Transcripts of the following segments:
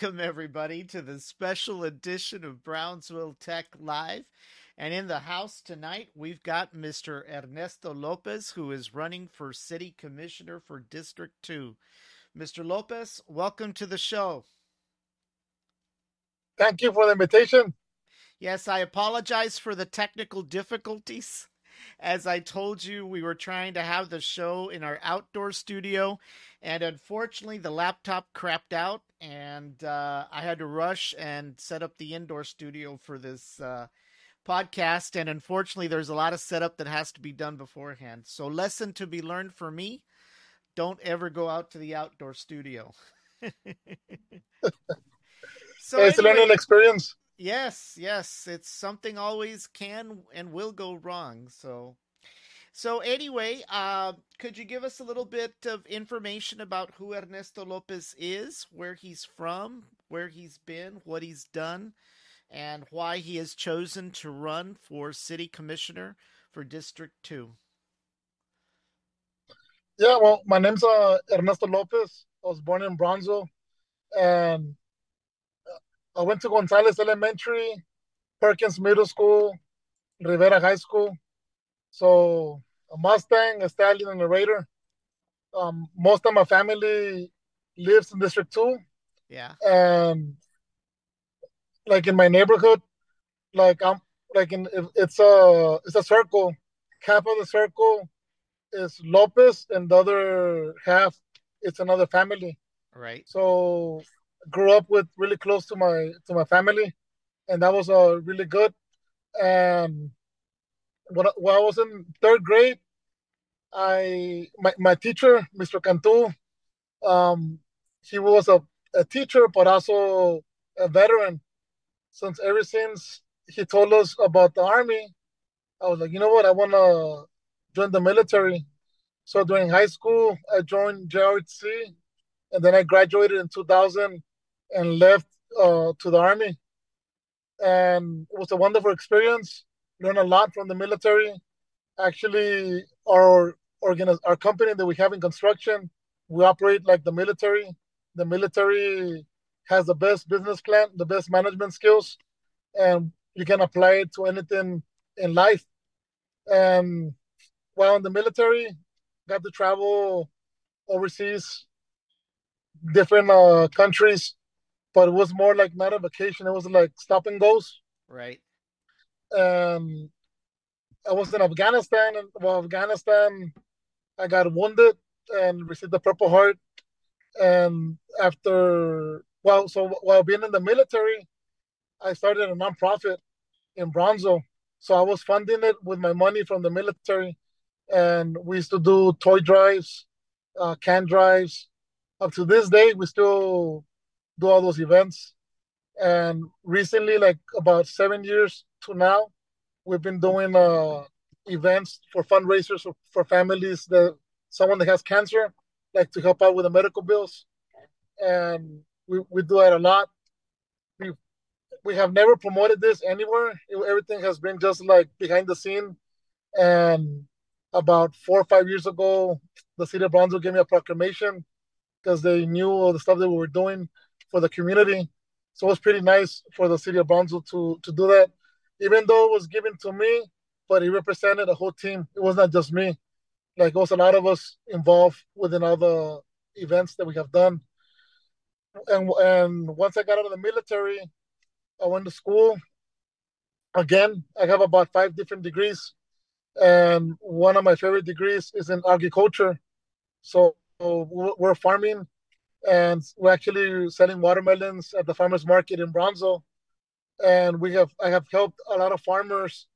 Welcome, everybody, to the special edition of Brownsville Tech Live. And in the house tonight, we've got Mr. Ernesto Lopez, who is running for City Commissioner for District 2. Mr. Lopez, welcome to the show. Thank you for the invitation. Yes, I apologize for the technical difficulties. As I told you, we were trying to have the show in our outdoor studio, and unfortunately, the laptop crapped out, and uh, I had to rush and set up the indoor studio for this uh, podcast. And unfortunately, there's a lot of setup that has to be done beforehand. So, lesson to be learned for me don't ever go out to the outdoor studio. so, it's anyway, a learning experience. Yes, yes, it's something always can and will go wrong. So, so anyway, uh, could you give us a little bit of information about who Ernesto Lopez is, where he's from, where he's been, what he's done, and why he has chosen to run for city commissioner for District Two? Yeah, well, my name's uh, Ernesto Lopez. I was born in Bronzo, and I went to Gonzales Elementary, Perkins Middle School, Rivera High School. So a Mustang, a Stallion, and a Raider. Um, most of my family lives in District Two. Yeah. And like in my neighborhood, like I'm like in it's a it's a circle. Half of the circle is Lopez, and the other half it's another family. Right. So grew up with really close to my to my family, and that was uh, really good. And when, when I was in third grade, I my, my teacher, Mr. Cantu, um, he was a, a teacher but also a veteran. Since ever since he told us about the army, I was like, you know what, I want to join the military. So during high school, I joined JRC, and then I graduated in 2000 and left uh, to the army. And it was a wonderful experience. Learned a lot from the military. Actually, our organiz- our company that we have in construction, we operate like the military. The military has the best business plan, the best management skills, and you can apply it to anything in life. And while in the military, got to travel overseas, different uh, countries, but it was more like not a vacation. It was like stop and goes. Right. Um, I was in Afghanistan, and well, Afghanistan, I got wounded and received the Purple Heart. And after, well, so while being in the military, I started a nonprofit in Bronzo. So I was funding it with my money from the military, and we used to do toy drives, uh, can drives. Up to this day, we still do all those events. And recently, like about seven years to now, we've been doing uh, events for fundraisers for, for families that someone that has cancer, like to help out with the medical bills. And we, we do it a lot. We we have never promoted this anywhere. Everything has been just like behind the scene. And about four or five years ago, the city of Bronzo gave me a proclamation because they knew all the stuff that we were doing for the community. So it was pretty nice for the city of Bronzo to to do that, even though it was given to me, but it represented a whole team. It was not just me. Like it was a lot of us involved within other events that we have done. And and once I got out of the military, I went to school. Again, I have about five different degrees, and one of my favorite degrees is in agriculture. So we're farming and we're actually selling watermelons at the farmers market in Bronzo. And we have I have helped a lot of farmers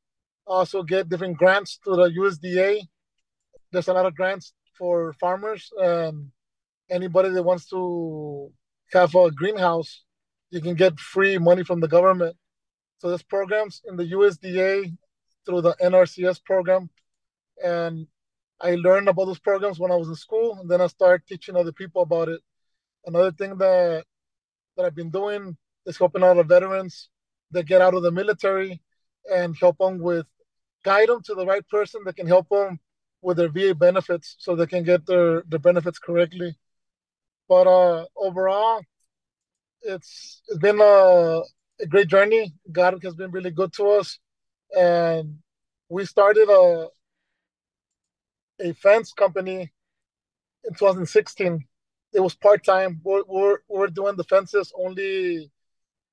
also get different grants to the USDA. There's a lot of grants for farmers and anybody that wants to have a greenhouse, you can get free money from the government. So there's programs in the USDA through the NRCS program. And I learned about those programs when I was in school, and then I started teaching other people about it another thing that that I've been doing is helping out the veterans that get out of the military and help them with guide them to the right person that can help them with their VA benefits so they can get their, their benefits correctly. But uh, overall, it's it's been a, a great journey. God has been really good to us, and we started a a fence company in 2016. It was part time. We're, we're we're doing the fences only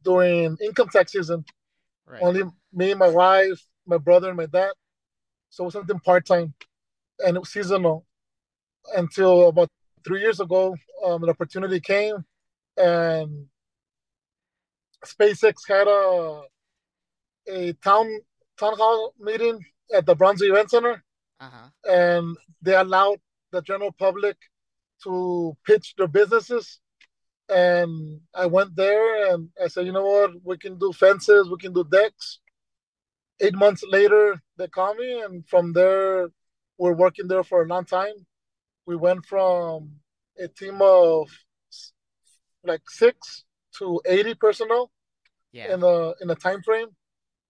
during income tax season. Right. Only me, my wife, my brother, and my dad. So it was something part time, and it was seasonal. Until about three years ago, um, an opportunity came, and SpaceX had a a town town hall meeting at the Bronzo Event Center, Uh-huh. and they allowed the general public to pitch their businesses. And I went there and I said, you know what, we can do fences, we can do decks. Eight months later, they called me, and from there, we're working there for a long time. We went from a team of like six to 80 personnel Yeah. in a in a time frame,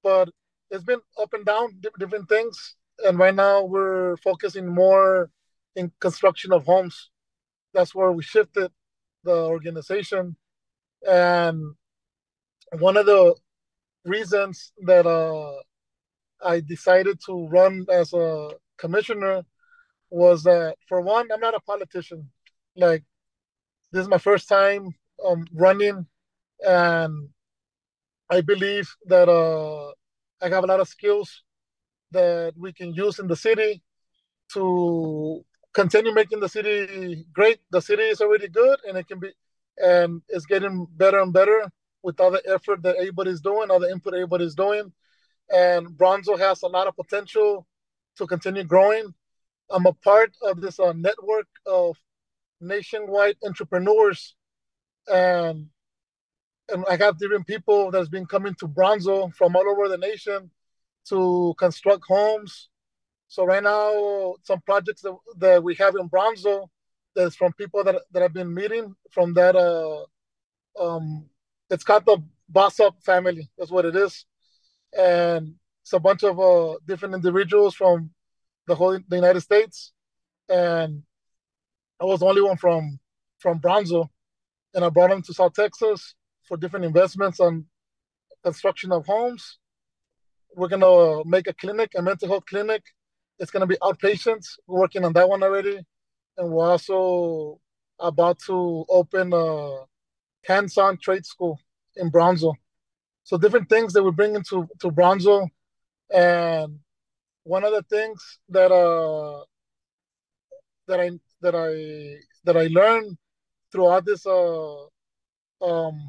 but it's been up and down, different things. And right now we're focusing more in construction of homes. That's where we shifted the organization. And one of the reasons that uh, I decided to run as a commissioner was that, for one, I'm not a politician. Like this is my first time um, running, and I believe that uh, I have a lot of skills that we can use in the city to continue making the city great. The city is already good, and it can be, and it's getting better and better with all the effort that everybody's doing, all the input everybody's doing. And Bronzo has a lot of potential to continue growing. I'm a part of this uh, network of nationwide entrepreneurs, and and I have different people that's been coming to Bronzo from all over the nation to construct homes. So right now, some projects that, that we have in Bronzo, that's from people that that I've been meeting from that. Uh, um, it's called the Boss Up family. That's what it is, and it's a bunch of uh, different individuals from the whole the United States, and I was the only one from from Bronzo, and I brought them to South Texas for different investments on construction of homes. We're gonna make a clinic, a mental health clinic. It's gonna be outpatients. We're working on that one already, and we're also about to open a hands-on trade school in Bronzo. So different things that we're bringing to to Bronzo, and one of the things that uh that I that I that I learned throughout this uh um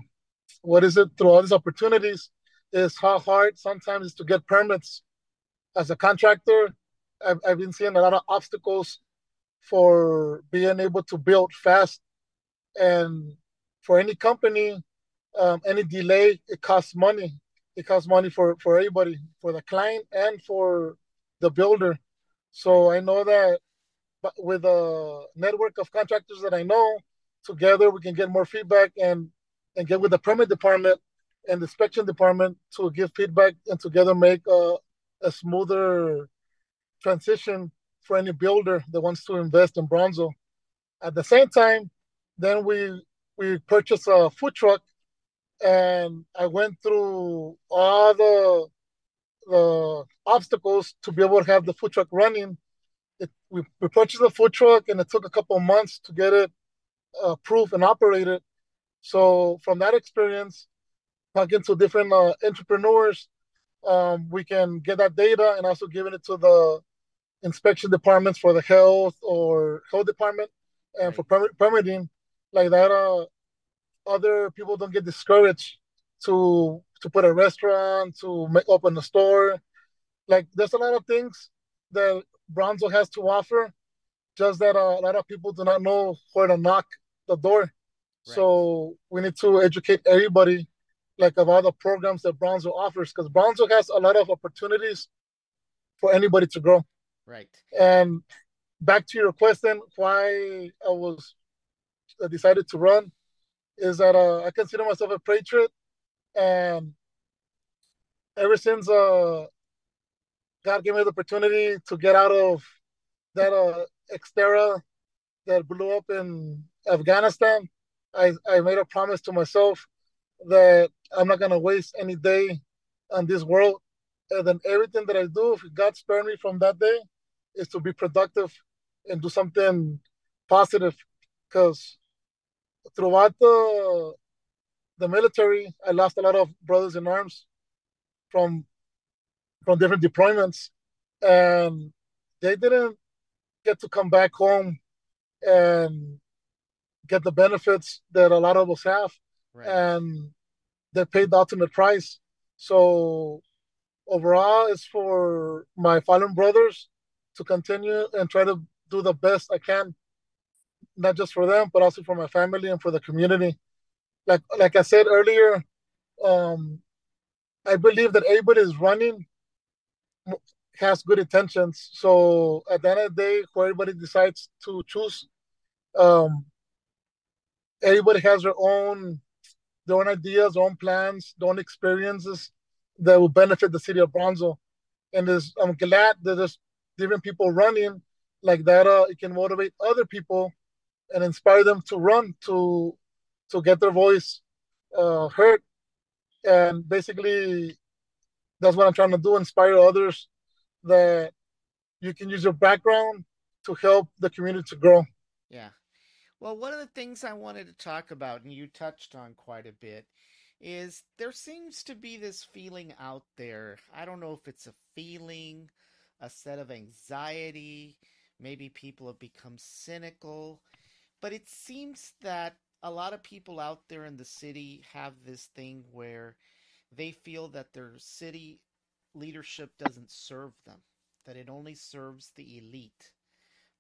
what is it through all these opportunities is how hard sometimes is to get permits as a contractor I've, I've been seeing a lot of obstacles for being able to build fast. And for any company um, any delay it costs money. It costs money for for everybody for the client and for the builder. So i know that with a network of contractors that i know together we can get more feedback and and get with the permit department and the inspection department to give feedback and together make a, a smoother transition for any builder that wants to invest in Bronzo. At the same time, then we we purchased a food truck, and I went through all the the obstacles to be able to have the food truck running. It, we, we purchased a food truck, and it took a couple of months to get it approved and operated. So from that experience, talking to different uh, entrepreneurs, um, we can get that data and also giving it to the inspection departments for the health or health department and Right. for permit, permitting like that uh other people don't get discouraged to to put a restaurant to make, open a store. Like there's a lot of things that bronzo has to offer just that uh, a lot of people do not know where to knock the door. So we need to educate everybody like about the programs that bronzo offers because bronzo has a lot of opportunities for anybody to grow Right. and back to your question, why I was I decided to run is that uh, I consider myself a patriot, and ever since uh, God gave me the opportunity to get out of that uh, Xterra that blew up in Afghanistan, I, I made a promise to myself that I'm not gonna waste any day on this world, and then everything that I do, if God spare me from that day, is to be productive and do something positive. Because throughout the the military, I lost a lot of brothers in arms from from different deployments, and they didn't get to come back home and get the benefits that a lot of us have, Right. and they paid the ultimate price. So overall, it's for my fallen brothers to continue and try to do the best I can, not just for them, but also for my family and for the community. Like like I said earlier, um, I believe that everybody is running has good intentions. So at the end of the day, who everybody decides to choose, um, everybody has their own their own ideas, their own plans, their own experiences that will benefit the city of Bronzo. And there's, I'm glad that there's different people running like that. Uh, it can motivate other people and inspire them to run to to get their voice uh, heard. And basically, that's what I'm trying to do: inspire others that you can use your background to help the community to grow. Yeah. Well, one of the things I wanted to talk about, and you touched on quite a bit, is there seems to be this feeling out there. I don't know if it's a feeling, a set of anxiety, maybe people have become cynical, but it seems that a lot of people out there in the city have this thing where they feel that their city leadership doesn't serve them, that it only serves the elite.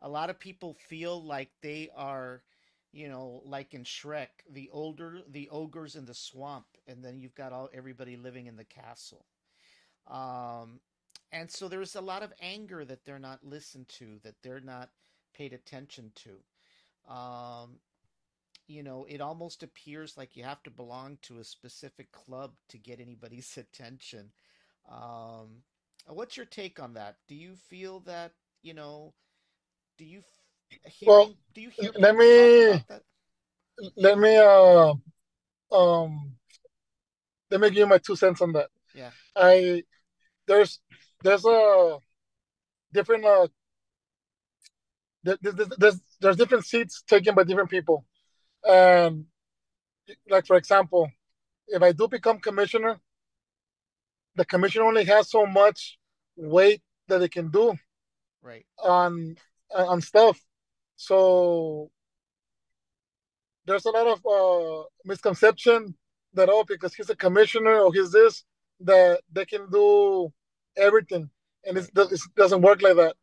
A lot of people feel like they are, you know, like in Shrek, the older the ogres in the swamp, and then you've got all everybody living in the castle. Um, and so there's a lot of anger that they're not listened to, that they're not paid attention to. Um, you know, it almost appears like you have to belong to a specific club to get anybody's attention. Um, what's your take on that? Do you feel that, you know, do you Well, do you hear let me let me uh um let me give you my two cents on that. Yeah, I there's there's a different uh there's, there's there's different seats taken by different people, and like for example, if I do become commissioner, the commissioner only has so much weight that they can do right, on on stuff. So there's a lot of uh, misconception that oh because he's a commissioner or he's this that they can do everything, and it's, it doesn't work like that.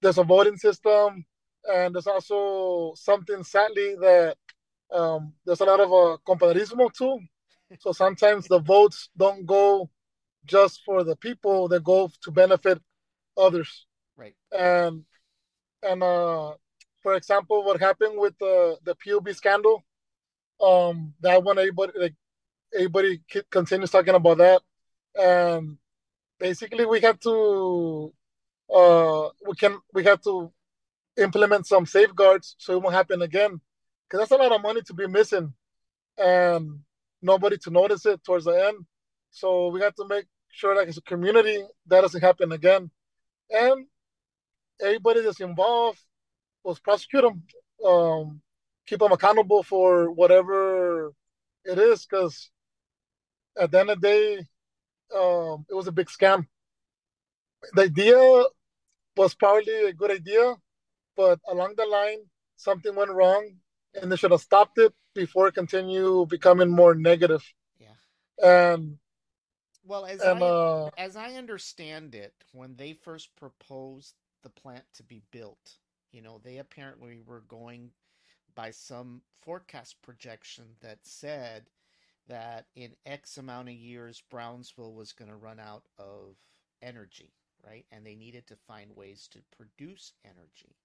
There's a voting system, and there's also something sadly that um, there's a lot of uh, compañerismo too. So sometimes the votes don't go just for the people; they go to benefit others. right, And and uh, for example, what happened with the the PUB scandal? Um, that one everybody like everybody continues talking about that, and basically we have to uh we can we have to implement some safeguards so it won't happen again because that's a lot of money to be missing and nobody to notice it towards the end. So we have to make sure, like as a community, that doesn't happen again. And everybody that's involved was prosecute them, um, keep them accountable for whatever it is, because at the end of the day, um, it was a big scam. The idea was probably a good idea, but along the line, something went wrong, and they should have stopped it before it continued becoming more negative. yeah. And Well, as and I uh, as I understand it, when they first proposed the plant to be built, you know, they apparently were going by some forecast projection that said that in X amount of years, Brownsville was going to run out of energy, right? And they needed to find ways to produce energy.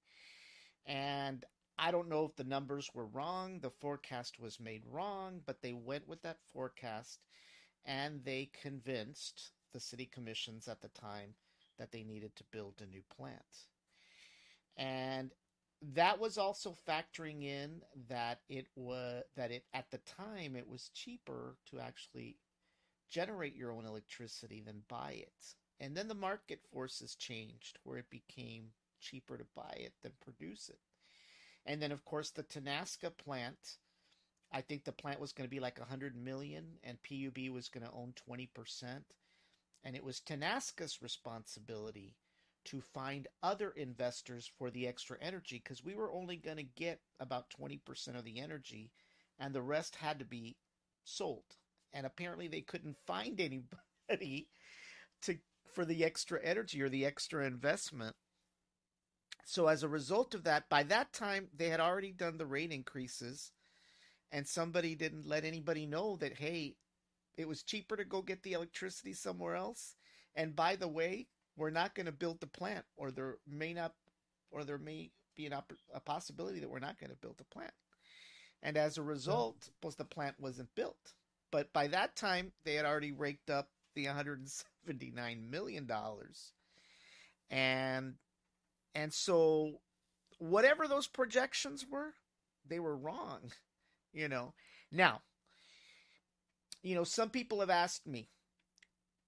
And I don't know if the numbers were wrong, the forecast was made wrong, but they went with that forecast and they convinced the city commissions at the time that they needed to build a new plant. And that was also factoring in that it was that it at the time it was cheaper to actually generate your own electricity than buy it. And then the market forces changed where it became cheaper to buy it than produce it. And then of course the Tenaska plant I think the plant was going to be like 100 million and PUB was going to own 20%. And it was Tenaska's responsibility to find other investors for the extra energy because we were only going to get about 20% of the energy and the rest had to be sold. And apparently they couldn't find anybody to for the extra energy or the extra investment. So as a result of that, by that time they had already done the rate increases and somebody didn't let anybody know that hey, it was cheaper to go get the electricity somewhere else. And by the way, we're not going to build the plant, or there may not, or there may be an opp- a possibility that we're not going to build the plant. And as a result, yeah. the plant wasn't built. But by that time, they had already raked up the 179 million dollars, and and so whatever those projections were, they were wrong. You know. Now, you know, some people have asked me,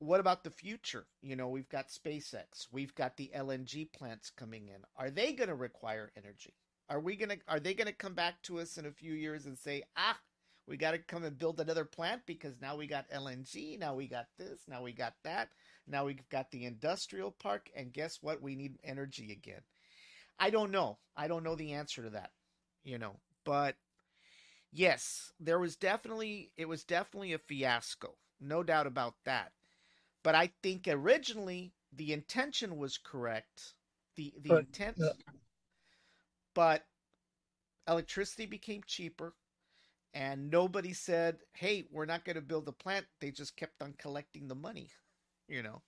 what about the future? You know, we've got SpaceX, we've got the LNG plants coming in. Are they going to require energy? Are we going to are they going to come back to us in a few years and say, "Ah, we got to come and build another plant because now we got LNG, now we got this, now we got that, now we've got the industrial park and guess what? We need energy again." I don't know. I don't know the answer to that, you know. But yes, there was definitely it was definitely a fiasco. No doubt about that. But I think originally the intention was correct. The the but, intent but electricity became cheaper and nobody said, "Hey, we're not going to build a plant." They just kept on collecting the money, you know.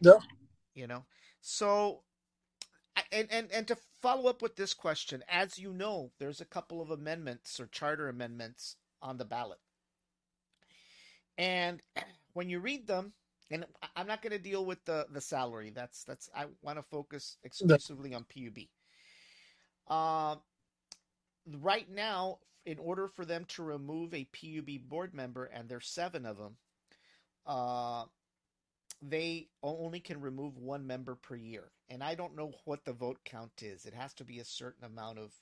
Yeah. You know. So and and and to follow up with this question, as you know, there's a couple of amendments or charter amendments on the ballot. And when you read them, and I'm not going to deal with the the salary. That's that's I want to focus exclusively on PUB. Uh, right now, in order for them to remove a PUB board member, and there's seven of them, uh, they only can remove one member per year. And I don't know what the vote count is. It has to be a certain amount of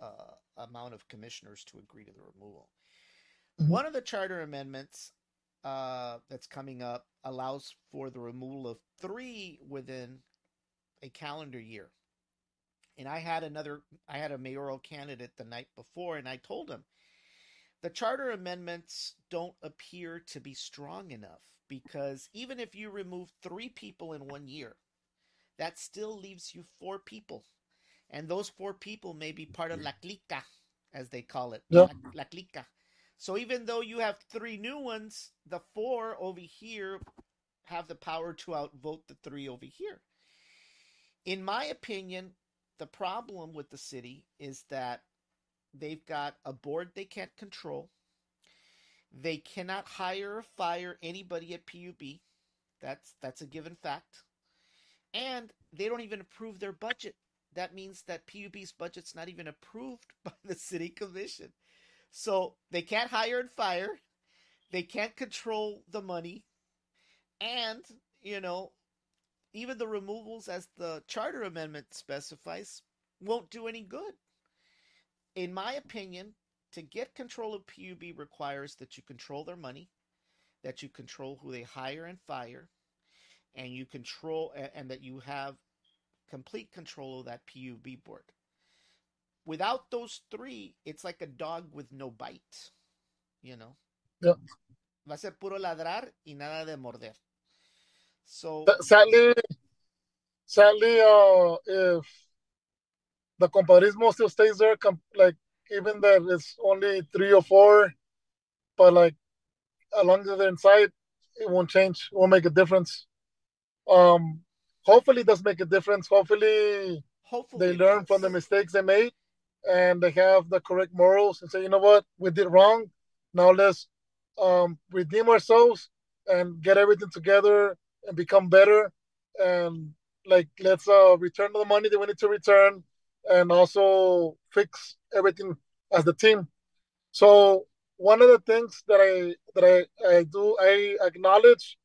uh, amount of commissioners to agree to the removal. Mm-hmm. One of the charter amendments uh, that's coming up allows for the removal of three within a calendar year. And I had another, I had a mayoral candidate the night before, and I told him the charter amendments don't appear to be strong enough because even if you remove three people in one year, that still leaves you four people. And those four people may be part of La Clica, as they call it. La, La Clica. So even though you have three new ones, the four over here have the power to outvote the three over here. In my opinion, the problem with the city is that they've got a board they can't control. They cannot hire or fire anybody at PUB. That's that's a given fact. And they don't even approve their budget. That means that PUB's budget's not even approved by the city commission. So they can't hire and fire. They can't control the money. And, you know, even the removals, as the charter amendment specifies, won't do any good. In my opinion, to get control of PUB requires that you control their money, that you control who they hire and fire, and you control and that you have complete control of that PUB board. Without those three, it's like a dog with no bite. You know? Yeah. Va a ser puro ladrar y nada de morder. So sadly, sadly, uh, if the compadrismo still stays there, like even that it's only three or four, but like as long as they're inside, it won't change. It won't make a difference. Um, hopefully, it does make a difference. Hopefully, hopefully they learn from the mistakes they made and they have the correct morals and say, you know what, we did wrong. Now let's um, redeem ourselves and get everything together and become better. And like, let's uh, return the money that we need to return and also fix everything as the team. So one of the things that I that I, I do I acknowledge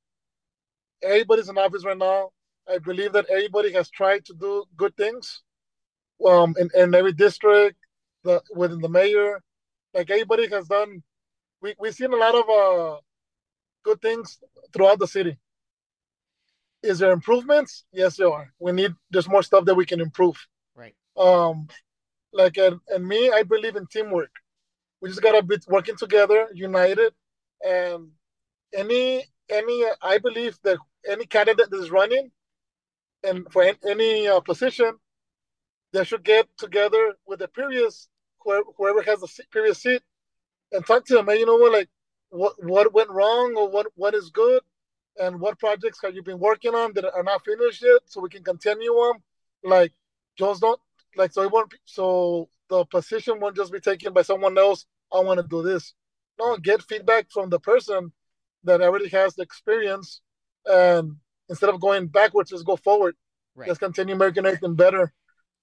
everybody's in office right now. I believe that everybody has tried to do good things um in, in every district, the within the mayor. Like everybody has done we, we've seen a lot of uh good things throughout the city. Is there improvements? Yes, there are. We need there's more stuff that we can improve. Right. Um, like and, and me, I believe in teamwork. We just gotta be working together, united, and any any. I believe that any candidate that is running, and for any uh, position, they should get together with the previous whoever, has the previous seat, and talk to them. And you know what, like what what went wrong or what what is good and what projects have you been working on that are not finished yet so we can continue them like just don't like so it won't so the position won't just be taken by someone else i want to do this no get feedback from the person that already has the experience and instead of going backwards just go forward right. let's continue making everything better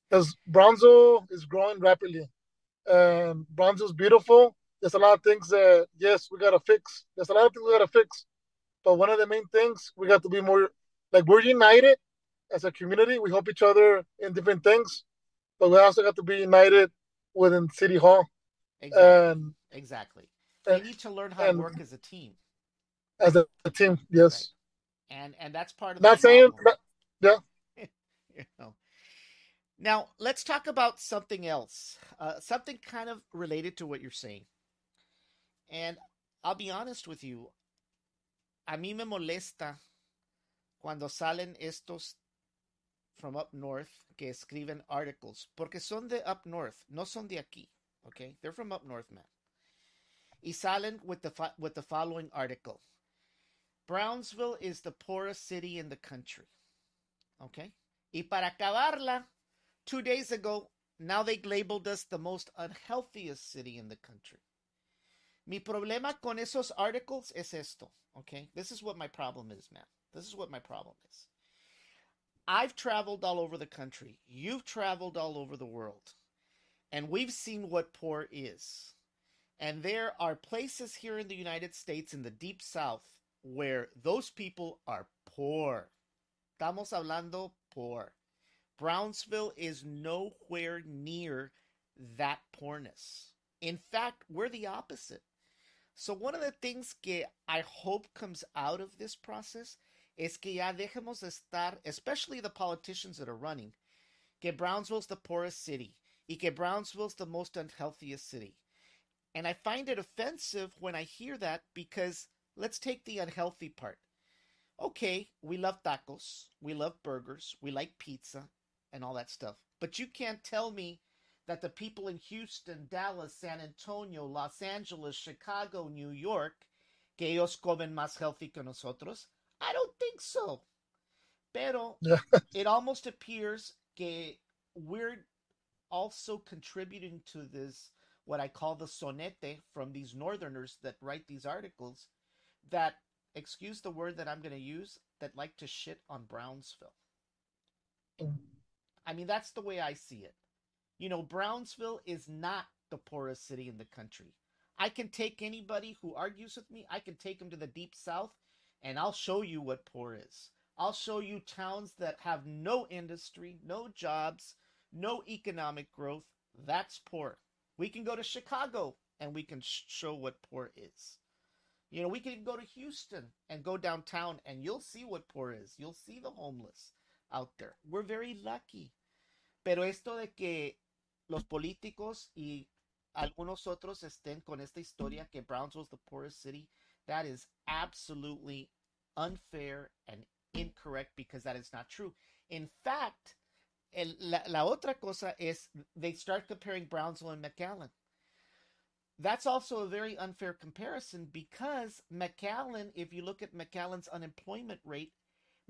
because Bronzo is growing rapidly and Brownsville is beautiful there's a lot of things that yes we gotta fix there's a lot of things we gotta fix but one of the main things we got to be more like we're united as a community. We help each other in different things, but we also got to be united within City Hall. Exactly. And exactly. And, we need to learn how to work as a team. As a, a team, yes. Right. And and that's part of not saying not, yeah. you know. Now let's talk about something else, uh, something kind of related to what you're saying. And I'll be honest with you, a mí me molesta cuando salen estos from up north que escriben articles, porque son de up north, no son de aquí, okay? They're from up north, man. Y salen with the with the following article. Brownsville is the poorest city in the country. Okay? Y para acabarla, two days ago, now they labeled us the most unhealthiest city in the country. Mi problema con esos articles es esto. Okay, this is what my problem is, man. This is what my problem is. I've traveled all over the country. You've traveled all over the world. And we've seen what poor is. And there are places here in the United States in the deep south where those people are poor. Estamos hablando poor. Brownsville is nowhere near that poorness. In fact, we're the opposite. So one of the things que I hope comes out of this process es que ya dejemos de estar, especially the politicians that are running, que Brownsville's the poorest city y que Brownsville's the most unhealthiest city. And I find it offensive when I hear that because let's take the unhealthy part. Okay, we love tacos, we love burgers, we like pizza and all that stuff. But you can't tell me that the people in Houston, Dallas, San Antonio, Los Angeles, Chicago, New York, que ellos comen más healthy que nosotros? I don't think so. Pero it almost appears que we're also contributing to this, what I call the sonete from these northerners that write these articles that, excuse the word that I'm going to use, that like to shit on Brownsville. Mm. I mean, that's the way I see it. You know, Brownsville is not the poorest city in the country. I can take anybody who argues with me, I can take them to the deep south, and I'll show you what poor is. I'll show you towns that have no industry, no jobs, no economic growth. That's poor. We can go to Chicago and we can show what poor is. You know, we can go to Houston and go downtown and you'll see what poor is. You'll see the homeless out there. We're very lucky. Pero esto de que los políticos y algunos otros estén con esta historia que Brownsville's the poorest city, that is absolutely unfair and incorrect because that is not true. In fact, el, la, la, otra cosa es they start comparing Brownsville and McAllen. That's also a very unfair comparison because McAllen, if you look at McAllen's unemployment rate,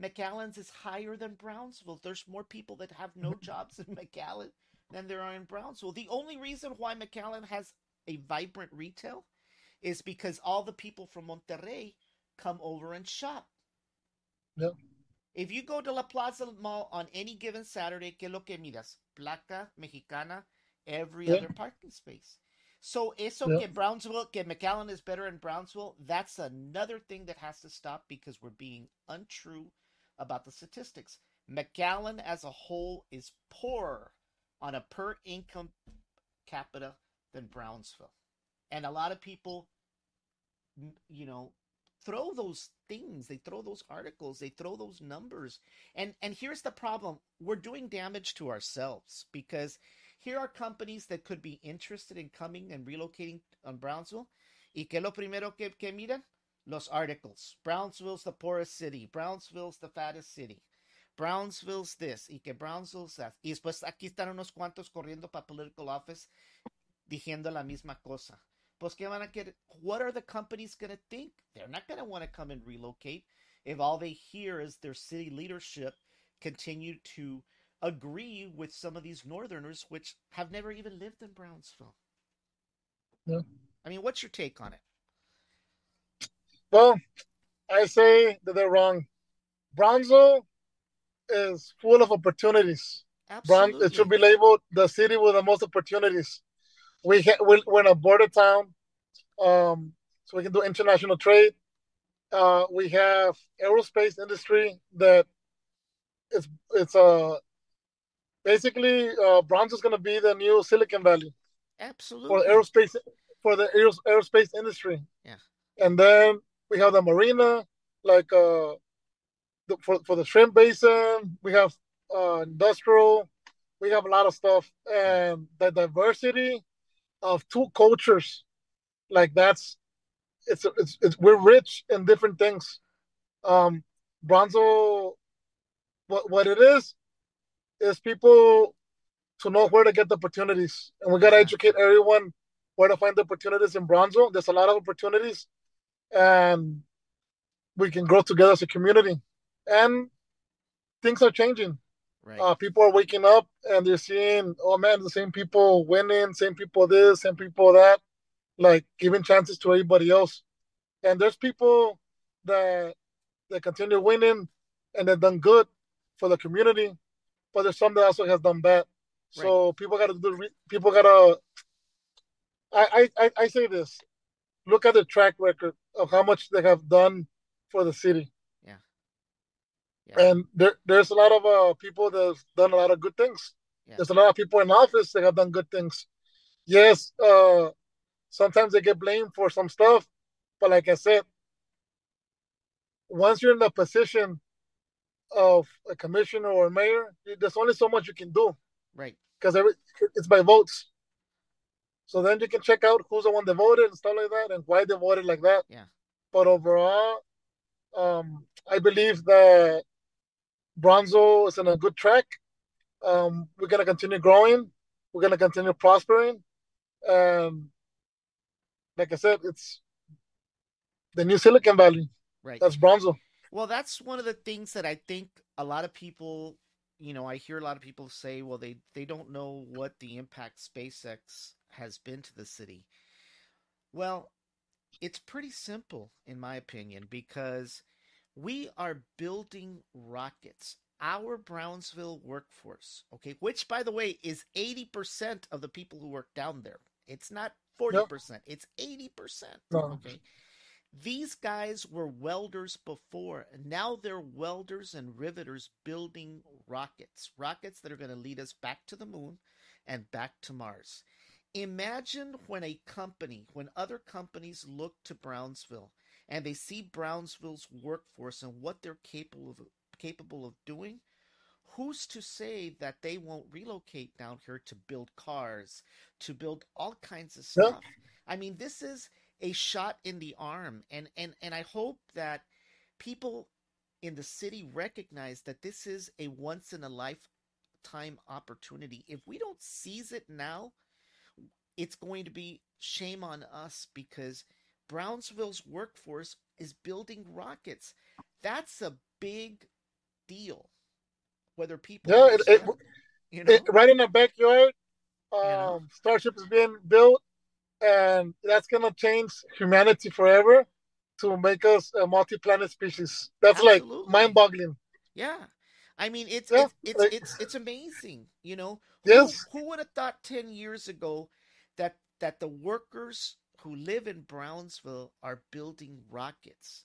McAllen's is higher than Brownsville. There's more people that have no jobs in McAllen than there are in Brownsville. The only reason why McAllen has a vibrant retail is because all the people from Monterrey come over and shop. Yep. If you go to La Plaza Mall on any given Saturday, ¿qué lo que miras? Placa Mexicana, every Yeah. other parking space. So eso Yeah. que Brownsville, que McAllen is better in Brownsville, that's another thing that has to stop because we're being untrue about the statistics. McAllen as a whole is poorer on a per income capita than Brownsville. And a lot of people, you know, throw those things, they throw those articles, they throw those numbers. And and here's the problem. We're doing damage to ourselves because here are companies that could be interested in coming and relocating on Brownsville. ¿Y qué lo primero que, que miran? Los articles. Brownsville's the poorest city. Brownsville's the fattest city. Brownsville's this. Y que Brownsville's that. Y después aquí están unos cuantos corriendo para political office diciendo la misma cosa. Pues qué van a querer? What are the companies going to think? They're not going to want to come and relocate if all they hear is their city leadership continue to agree with some of these northerners which have never even lived in Brownsville. Yeah. I mean, what's your take on it? Well, I say that they're wrong. Bronzo is full of opportunities. Absolutely. it should be labeled the city with the most opportunities. We ha- we're, in a border town, um, so we can do international trade. Uh, we have aerospace industry that it's it's uh basically uh, is going to be the new Silicon Valley Absolutely. for aerospace for the aeros- aerospace industry. Yeah. And then we have the marina, like uh, the, for for the shrimp basin. We have uh, industrial. We have a lot of stuff, and the diversity of two cultures, like that's it's it's, it's we're rich in different things. Um, Bronzo, what what it is, is people to know where to get the opportunities, and we gotta educate everyone where to find the opportunities in Bronzo. There's a lot of opportunities, and we can grow together as a community. And things are changing. Right. Uh, people are waking up and they're seeing, oh man, the same people winning, same people this, same people that, like giving chances to everybody else. And there's people that that continue winning and they've done good for the community, but there's some that also has done bad. So people got to do. People got to. I, I I I say this. Look at the track record of how much they have done for the city. Yeah. Yeah. And there, there's a lot of uh, people that have done a lot of good things. Yeah. There's a lot of people in office that have done good things. Yes, uh, sometimes they get blamed for some stuff, but like I said, once you're in the position of a commissioner or a mayor, there's only so much you can do Right. because it's by votes. So then you can check out who's the one that voted and stuff like that, and why they voted like that. Yeah. But overall, um, I believe that Bronzo is in a good track. Um, we're gonna continue growing. We're gonna continue prospering, and like I said, it's the new Silicon Valley. Right. That's Bronzo. Well, that's one of the things that I think a lot of people, you know, I hear a lot of people say, well, they they don't know what the impact SpaceX has been to the city. Well, it's pretty simple in my opinion because we are building rockets. Our Brownsville workforce, okay, which by the way is 80% of the people who work down there. It's not 40%, it's 80%. No. Okay. These guys were welders before, and now they're welders and riveters building rockets. Rockets that are going to lead us back to the moon and back to Mars. Imagine when a company, when other companies look to Brownsville and they see Brownsville's workforce and what they're capable of capable of doing, who's to say that they won't relocate down here to build cars, to build all kinds of stuff? I mean, this is a shot in the arm and and and I hope that people in the city recognize that this is a once in a lifetime opportunity. If we don't seize it now, it's going to be shame on us because Brownsville's workforce is building rockets. That's a big deal. Whether people Yeah, it, it, you know, it, right in the backyard, um, know? Starship is being built, and that's gonna change humanity forever to make us a multi-planet species. That's Absolutely. like mind-boggling. Yeah. I mean, it's Yeah, it's it's like- it's, it's amazing. You know, who, Yes. who would have thought ten years ago that the workers who live in Brownsville are building rockets?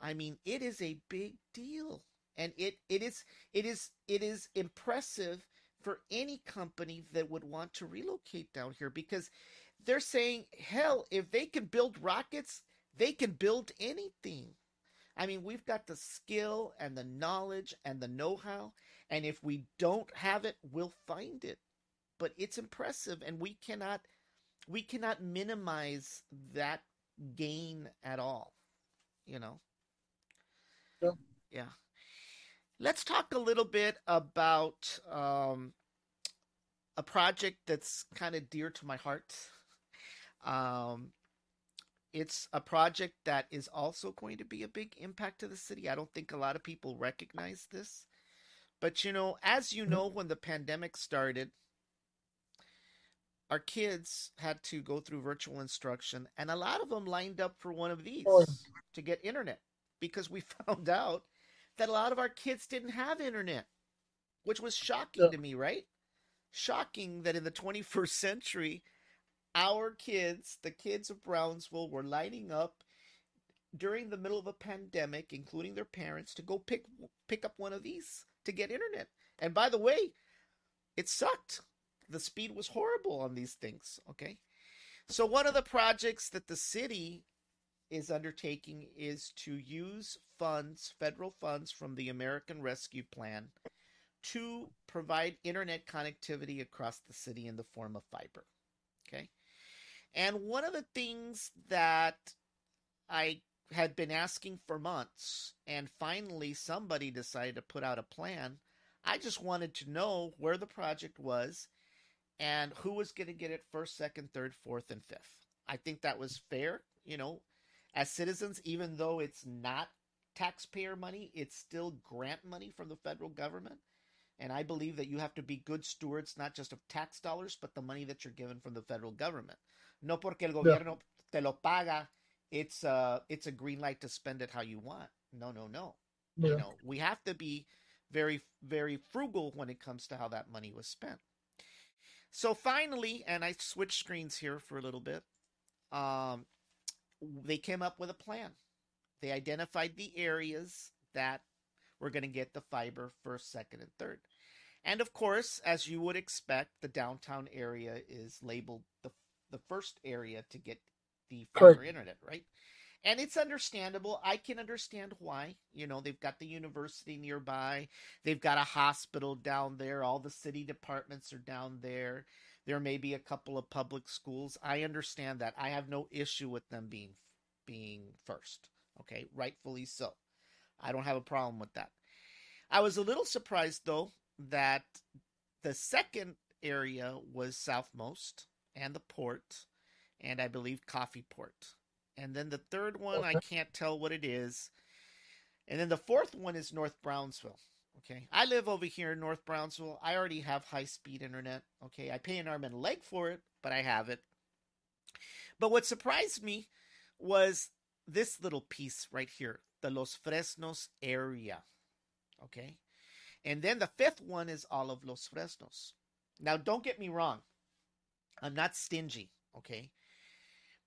I mean, it is a big deal, and it it is it is it is impressive for any company that would want to relocate down here because they're saying, hell, if they can build rockets, they can build anything. I mean, we've got the skill and the knowledge and the know how. And if we don't have it, we'll find it. But it's impressive, and we cannot we cannot minimize that gain at all. You know? Yeah. Yeah. Let's talk a little bit about um, a project that's kind of dear to my heart. Um, it's a project that is also going to be a big impact to the city. I don't think a lot of people recognize this. But you know, as you know, when the pandemic started, our kids had to go through virtual instruction, and a lot of them lined up for one of these Oh. to get internet because we found out that a lot of our kids didn't have internet, which was shocking Yeah. to me, right? Shocking that in the 21st century, our kids, the kids of Brownsville, were lining up during the middle of a pandemic, including their parents, to go pick pick up one of these to get internet. And by the way, it sucked. The speed was horrible on these things. Okay, so one of the projects that the city is undertaking is to use funds, federal funds from the American Rescue Plan, to provide internet connectivity across the city in the form of fiber. Okay. And one of the things that I had been asking for months, and finally somebody decided to put out a plan. I just wanted to know where the project was and who was going to get it first, second, third, fourth, and fifth. I think that was fair. You know, as citizens, even though it's not taxpayer money, it's still grant money from the federal government. And I believe that you have to be good stewards, not just of tax dollars, but the money that you're given from the federal government. No porque el gobierno te lo paga, it's a, it's a green light to spend it how you want. No, no, no. Yeah. You know, we have to be very, very frugal when it comes to how that money was spent. So finally, and I switched screens here for a little bit, um, they came up with a plan. They identified the areas that were going to get the fiber first, second, and third. And of course, as you would expect, the downtown area is labeled the the first area to get the fiber Correct. internet, right? And it's understandable. I can understand why. You know, they've got the university nearby. They've got a hospital down there. All the city departments are down there. There may be a couple of public schools. I understand that. I have no issue with them being being first. Okay, rightfully so. I don't have a problem with that. I was a little surprised though that the second area was southmost and the port and I believe Coffee Port. And then the third one I can't tell what it is. And then the fourth one is North Brownsville. Okay. I live over here in North Brownsville. I already have high speed internet. Okay. I pay an arm and a leg for it, but I have it. But what surprised me was this little piece right here, the Los Fresnos area. Okay. And then the fifth one is all of Los Fresnos. Now, don't get me wrong. I'm not stingy. Okay.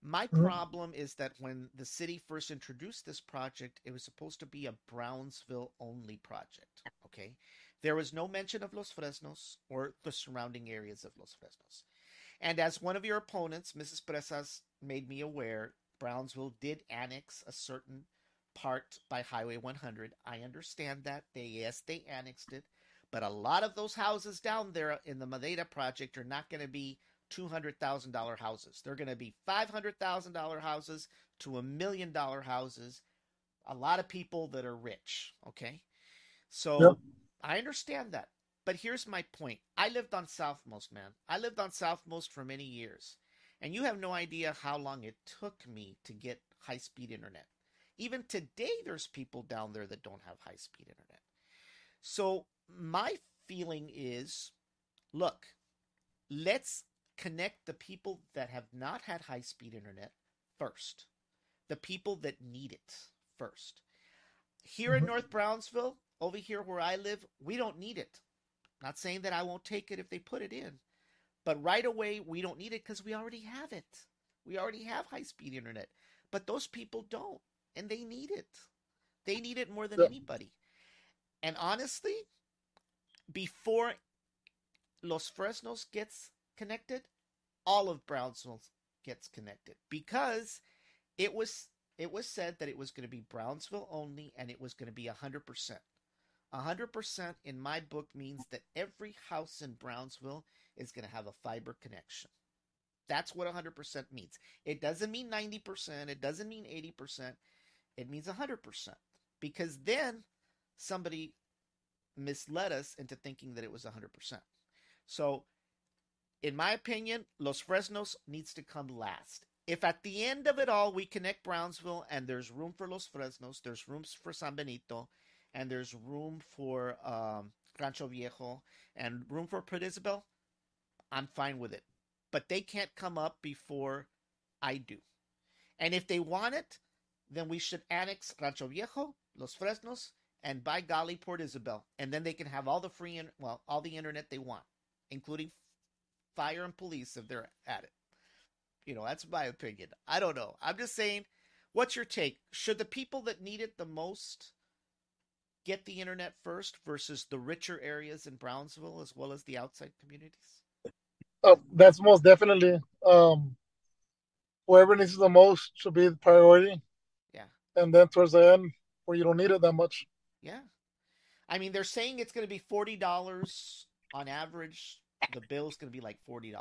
My Mhm. problem is that when the city first introduced this project, it was supposed to be a Brownsville only project. Okay. There was no mention of Los Fresnos or the surrounding areas of Los Fresnos. And as one of your opponents, Mrs. Presas, made me aware, Brownsville did annex a certain part by Highway 100. I understand that. They yes, they annexed it, but a lot of those houses down there in the Madeira project are not going to be $200,000 houses. They're going to be $500,000 houses to a million dollar houses. A lot of people that are rich, okay? So Yep. I understand that. But here's my point. I lived on Southmost, man. I lived on Southmost for many years. And you have no idea how long it took me to get high speed internet. Even today, there's people down there that don't have high speed internet. So, my feeling is look, let's connect the people that have not had high speed internet first, the people that need it first. Here in Mhm. North Brownsville, over here where I live, we don't need it. Not saying that I won't take it if they put it in, but right away we don't need it because we already have it. We already have high speed internet, but those people don't, and they need it. They need it more than Yeah. anybody. And honestly, before Los Fresnos gets connected, all of Brownsville gets connected because it was it was said that it was going to be Brownsville only and it was going to be 100%. 100% in my book means that every house in Brownsville is going to have a fiber connection. That's what 100% means. It doesn't mean 90%, it doesn't mean 80%, it means 100% because then somebody misled us into thinking that it was 100%. So, in my opinion, Los Fresnos needs to come last. If at the end of it all we connect Brownsville and there's room for Los Fresnos, there's rooms for San Benito, and there's room for um, Rancho Viejo and room for Port Isabel, I'm fine with it. But they can't come up before I do. And if they want it, then we should annex Rancho Viejo, Los Fresnos, and by golly, Port Isabel. And then they can have all the free, in- well, all the internet they want, including fire and police if they're at it. You know, that's my opinion. I don't know. I'm just saying, what's your take? Should the people that need it the most get the internet first versus the richer areas in Brownsville as well as the outside communities? Oh, that's most definitely. Um, whoever needs it the most should be the priority. Yeah. And then towards the end, where you don't need it that much. Yeah. I mean, they're saying it's going to be $40 on average. The bill's going to be like $40.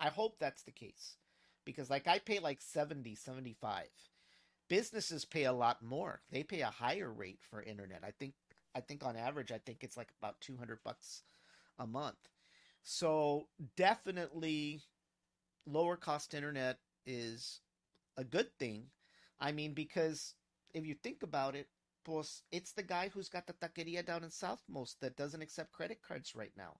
I hope that's the case because like I pay like 70, 75. Businesses pay a lot more. They pay a higher rate for internet. I think I think on average I think it's like about 200 bucks a month. So, definitely lower cost internet is a good thing. I mean because if you think about it, pues it's the guy who's got the taqueria down in Southmost that doesn't accept credit cards right now.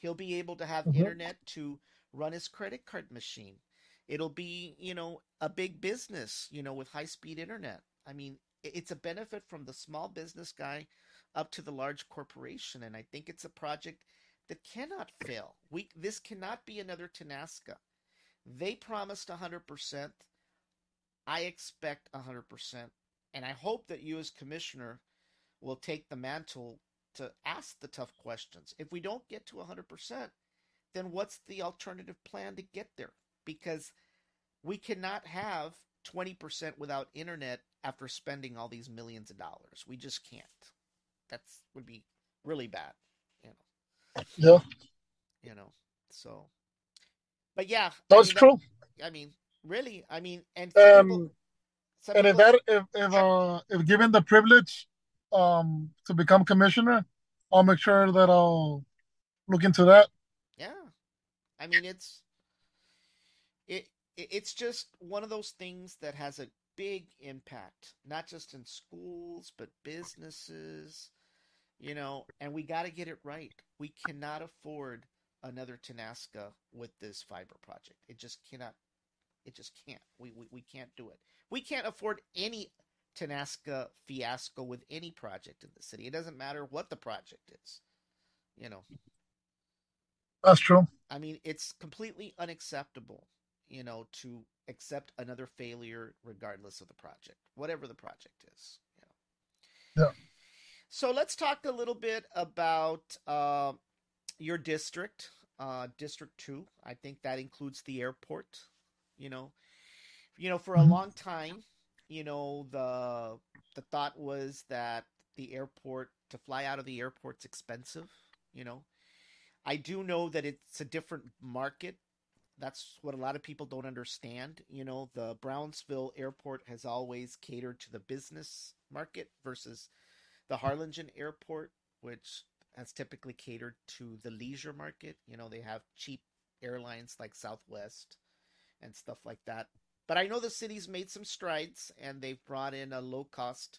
He'll be able to have Mhm. internet to run his credit card machine. It'll be, you know, a big business, you know, with high speed internet. I mean, it's a benefit from the small business guy up to the large corporation. And I think it's a project that cannot fail. We this cannot be another Tenaska. They promised 100%. I expect 100%. And I hope that you, as commissioner, will take the mantle to ask the tough questions. If we don't get to 100%, then what's the alternative plan to get there? Because we cannot have 20% without internet after spending all these millions of dollars. We just can't. That would be really bad, you know. Yeah, You know. So but yeah, I that's mean, that- true. I mean, really, I mean, and people- Um, some and if that, if if uh, if given the privilege, um, to become commissioner, I'll make sure that I'll look into that. Yeah. I mean it's it it- it's just one of those things that has a big impact, not just in schools, but businesses, you know, and we got to get it right. We cannot afford another Tenaska with this fiber project. It just cannot it just can't. We we, we can't do it. We can't afford any Tenaska fiasco with any project in the city. It doesn't matter what the project is. You know. That's true. I mean, it's completely unacceptable, you know, to accept another failure regardless of the project, whatever the project is. You know. Yeah. So let's talk a little bit about uh, your district, uh, District Two. I think that includes the airport. You know, you know, for a Mhm. long time, you know, the the thought was that the airport to fly out of the airport's expensive. You know, I do know that it's a different market. That's what a lot of people don't understand. You know, the Brownsville airport has always catered to the business market versus the Harlingen airport, which has typically catered to the leisure market. You know, they have cheap airlines like Southwest and stuff like that. But I know the city's made some strides and they've brought in a low cost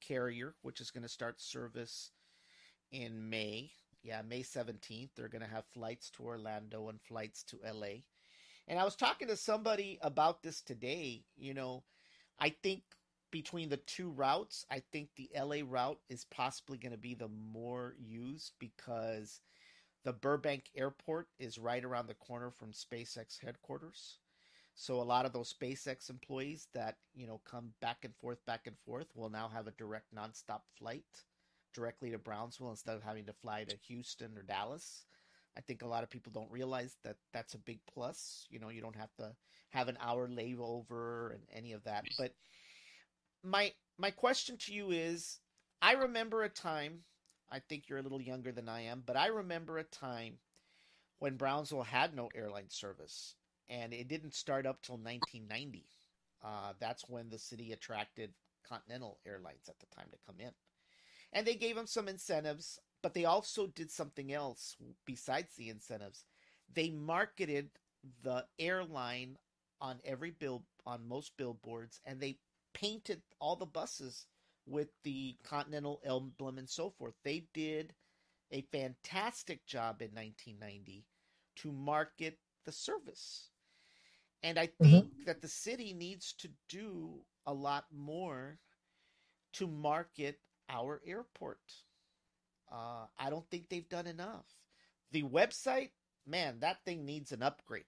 carrier, which is going to start service in May. Yeah, May 17th. They're going to have flights to Orlando and flights to LA. And I was talking to somebody about this today. You know, I think between the two routes, I think the LA route is possibly going to be the more used because the Burbank airport is right around the corner from SpaceX headquarters. So a lot of those SpaceX employees that, you know, come back and forth, back and forth will now have a direct nonstop flight directly to Brownsville instead of having to fly to Houston or Dallas. I think a lot of people don't realize that that's a big plus. You know, you don't have to have an hour layover and any of that. But my my question to you is I remember a time, I think you're a little younger than I am, but I remember a time when Brownsville had no airline service and it didn't start up till 1990. Uh, that's when the city attracted Continental Airlines at the time to come in. And they gave them some incentives, but they also did something else besides the incentives. They marketed the airline on every bill on most billboards and they painted all the buses with the Continental emblem and so forth. They did a fantastic job in 1990 to market the service. And I Mm-hmm. think that the city needs to do a lot more to market our airport. Uh, I don't think they've done enough. The website, man, that thing needs an upgrade.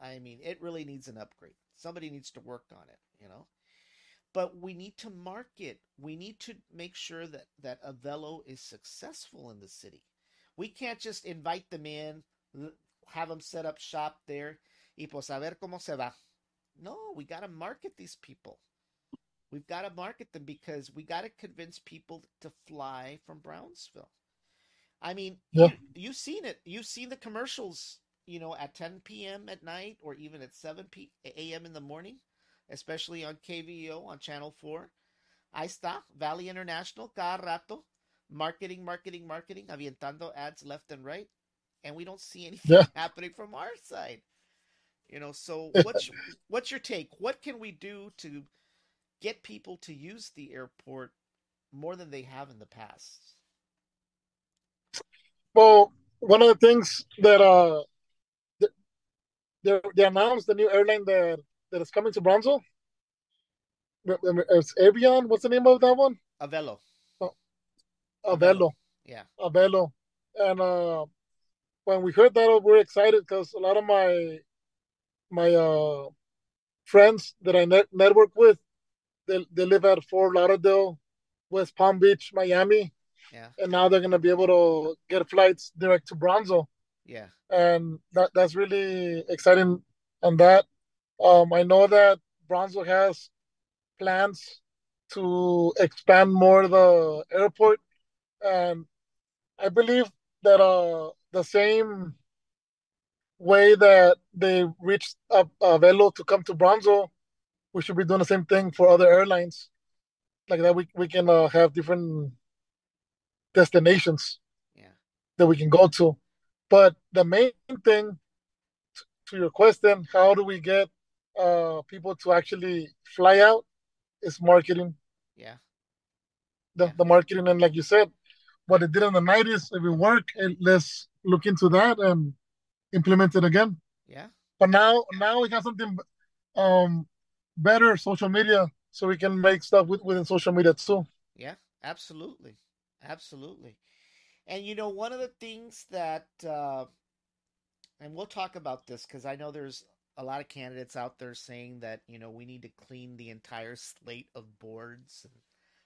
I mean, it really needs an upgrade. Somebody needs to work on it, you know? But we need to market. We need to make sure that, that Avelo is successful in the city. We can't just invite them in, have them set up shop there, y pues a ver cómo se va. No, we got to market these people. We've got to market them because we got to convince people to fly from Brownsville. I mean, Yeah. you, you've seen it. You've seen the commercials, you know, at 10 p.m. at night or even at 7 p- a.m. in the morning, especially on KVEO on Channel 4. Ahí está, Valley International, cada rato, marketing, marketing, marketing, avientando ads left and right. And we don't see anything Yeah. happening from our side. You know, so what's what's your take? What can we do to get people to use the airport more than they have in the past? Well, one of the things that uh they they announced the new airline that that is coming to Brownsville. It's Avion. What's the name of that one? Avello. Avelo. Yeah. Avelo. And uh, when we heard that, we were excited because a lot of my my uh friends that I net- network with, they they live at Fort Lauderdale, West Palm Beach, Miami, Yeah. and now they're gonna be able to get flights direct to Bronzo. Yeah. and that that's really exciting on that. Um, I know that Bronzo has plans to expand more the airport, and I believe that uh the same way that they reached uh, uh, Velo to come to Bronzo, we should be doing the same thing for other airlines. Like that, we we can uh, have different destinations Yeah. that we can go to. But the main thing t- to your question, how do we get uh, people to actually fly out, is marketing. Yeah. The, Yeah. the marketing, and like you said, what it did in the 90s, if it worked, let's look into that and implement it again. Yeah. But now, now we have something um, better, social media, so we can make stuff with, within social media too. Yeah, absolutely. Absolutely. And you know, one of the things that, uh, and we'll talk about this because I know there's a lot of candidates out there saying that, you know, we need to clean the entire slate of boards and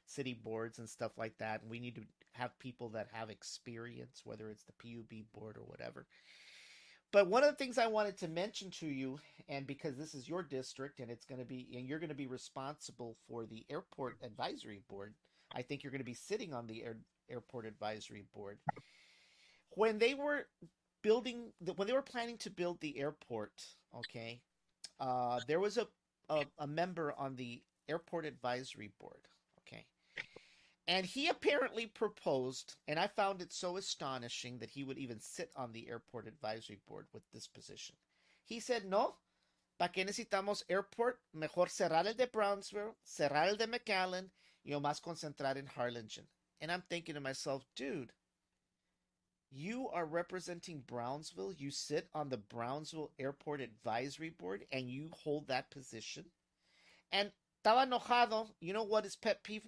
city boards and stuff like that. And we need to have people that have experience, whether it's the PUB board or whatever. But one of the things I wanted to mention to you, and because this is your district and it's going to be, and you're going to be responsible for the airport advisory board, I think you're going to be sitting on the air, airport advisory board. When they were building, when they were planning to build the airport, okay, uh, there was a, a a member on the airport advisory board, and he apparently proposed, and I found it so astonishing that he would even sit on the airport advisory board with this position. He said, "No, ¿para qué necesitamos airport? Mejor cerrar el de Brownsville, cerrar el de McAllen, y más concentrar en Harlingen." And I'm thinking to myself, dude, you are representing Brownsville. You sit on the Brownsville Airport Advisory Board and you hold that position. And estaba enojado. You know what his pet peeve?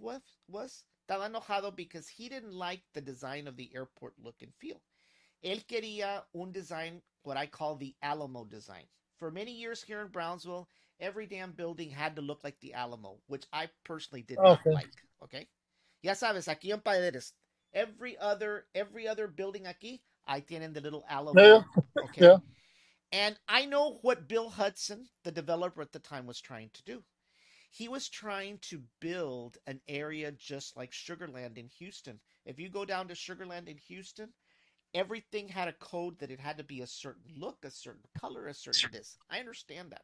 Was estaba enojado because he didn't like the design of the airport look and feel. Él quería un design, what I call the Alamo design. For many years here in Brownsville, every damn building had to look like the Alamo, which I personally did not like. Okay, ya sabes, aquí en Paredes, every other every other building aquí, ahí tienen the little Alamo. Yeah, Okay. Yeah. And I know what Bill Hudson, the developer at the time, was trying to do. He was trying to build an area just like Sugarland in Houston. If you go down to Sugarland in Houston, everything had a code that it had to be a certain look, a certain color, a certain this. I understand that.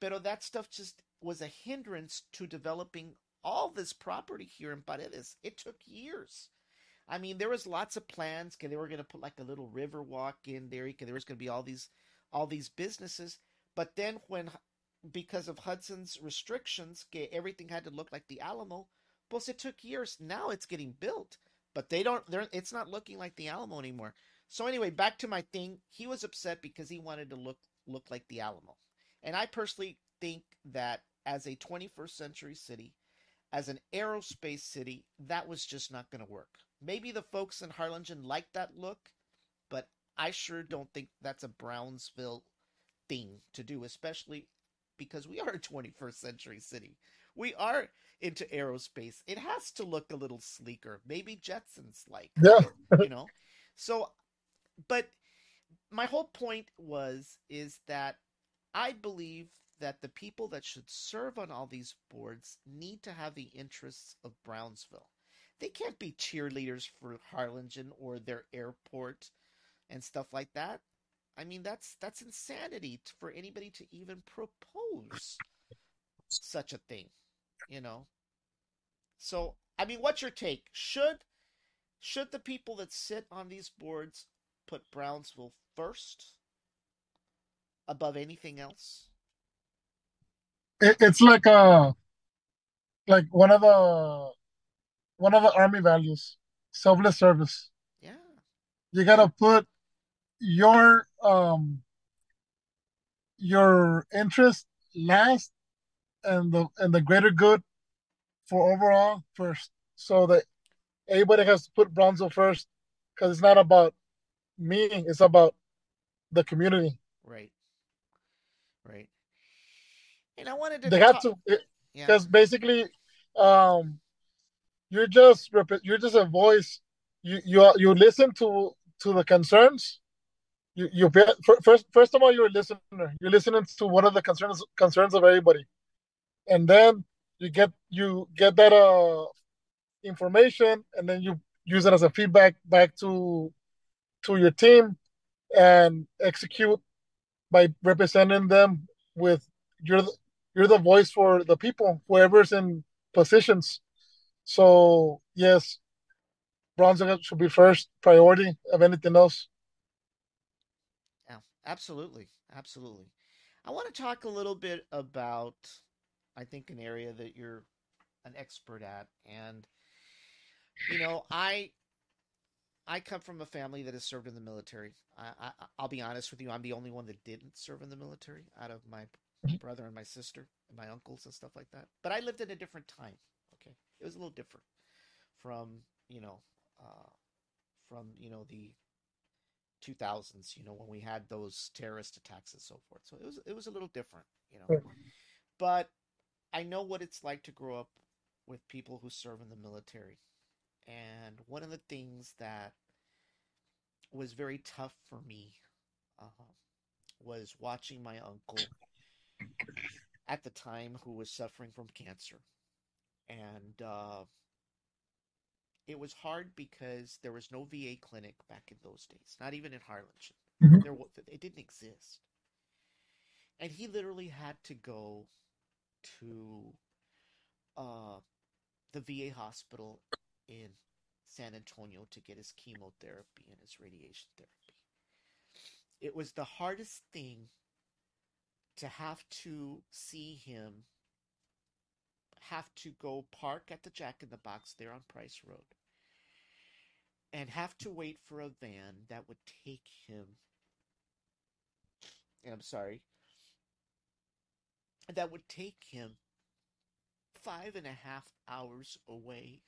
But that stuff just was a hindrance to developing all this property here in Paredes. It took years. I mean, there was lots of plans. They were going to put like a little river walk in there. There was going to be all these, all these businesses. But then when, because of Hudson's restrictions, everything had to look like the Alamo. Plus, it took years. Now it's getting built, but they don't. They're. It's not looking like the Alamo anymore. So anyway, back to my thing. He was upset because he wanted to look look like the Alamo, and I personally think that as a 21st century city, as an aerospace city, that was just not going to work. Maybe the folks in Harlingen like that look, but I sure don't think that's a Brownsville thing to do, especially because we are a 21st century city. We are into aerospace. It has to look a little sleeker, maybe Jetsons like, yeah, you know. So, but my whole point was is that I believe that the people that should serve on all these boards need to have the interests of Brownsville. They can't be cheerleaders for Harlingen or their airport and stuff like that. I mean, that's that's insanity for anybody to even propose such a thing, you know. So, I mean, what's your take? Should should the people that sit on these boards put Brownsville first above anything else? it, it's like uh like one of the one of the army values, selfless service. Yeah. You gotta put your um your interest last and the and the greater good for overall first. So that everybody has to put Bronzo first because it's not about me, it's about the community. Right. Right. And I wanted to They have talk- to yeah. because basically um you're just you're just a voice you you you listen to to the concerns you first first of all you're a listener. You're listening to what are the concerns concerns of everybody. And then you get you get that uh information and then you use it as a feedback back to to your team and execute by representing them with you're the, you're the voice for the people whoever's in positions. So yes bronze should be first priority of anything else absolutely, absolutely. I want to talk a little bit about, I think, an area that you're an expert at, and you know, I, I come from a family that has served in the military. I, I, I'll be honest with you, I'm the only one that didn't serve in the military out of my brother and my sister and my uncles and stuff like that. But I lived in a different time. Okay, it was a little different from you know, uh, from you know the 2000s you know when we had those terrorist attacks and so forth. So it was it was a little different you know. Sure. but i know what it's like to grow up with people who serve in the military. And one of the things that was very tough for me uh, was watching my uncle at the time who was suffering from cancer. And uh, it was hard because there was no VA clinic back in those days, not even in Harlingen. Mhm. There it didn't exist. And he literally had to go to uh, the VA hospital in San Antonio to get his chemotherapy and his radiation therapy. It was the hardest thing to have to see him have to go park at the Jack in the Box there on Price Road and have to wait for a van that would take him. I'm sorry. That would take him five and a half hours away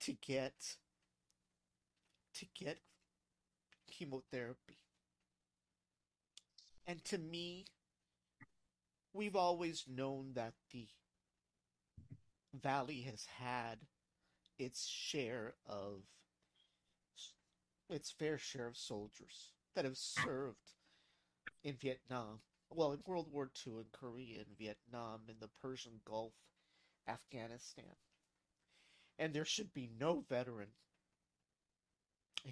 to get to get chemotherapy. And to me, we've always known that the Valley has had its share of its fair share of soldiers that have served in Vietnam, well, in World War II, in Korea, in Vietnam, in the Persian Gulf, Afghanistan. And there should be no veteran,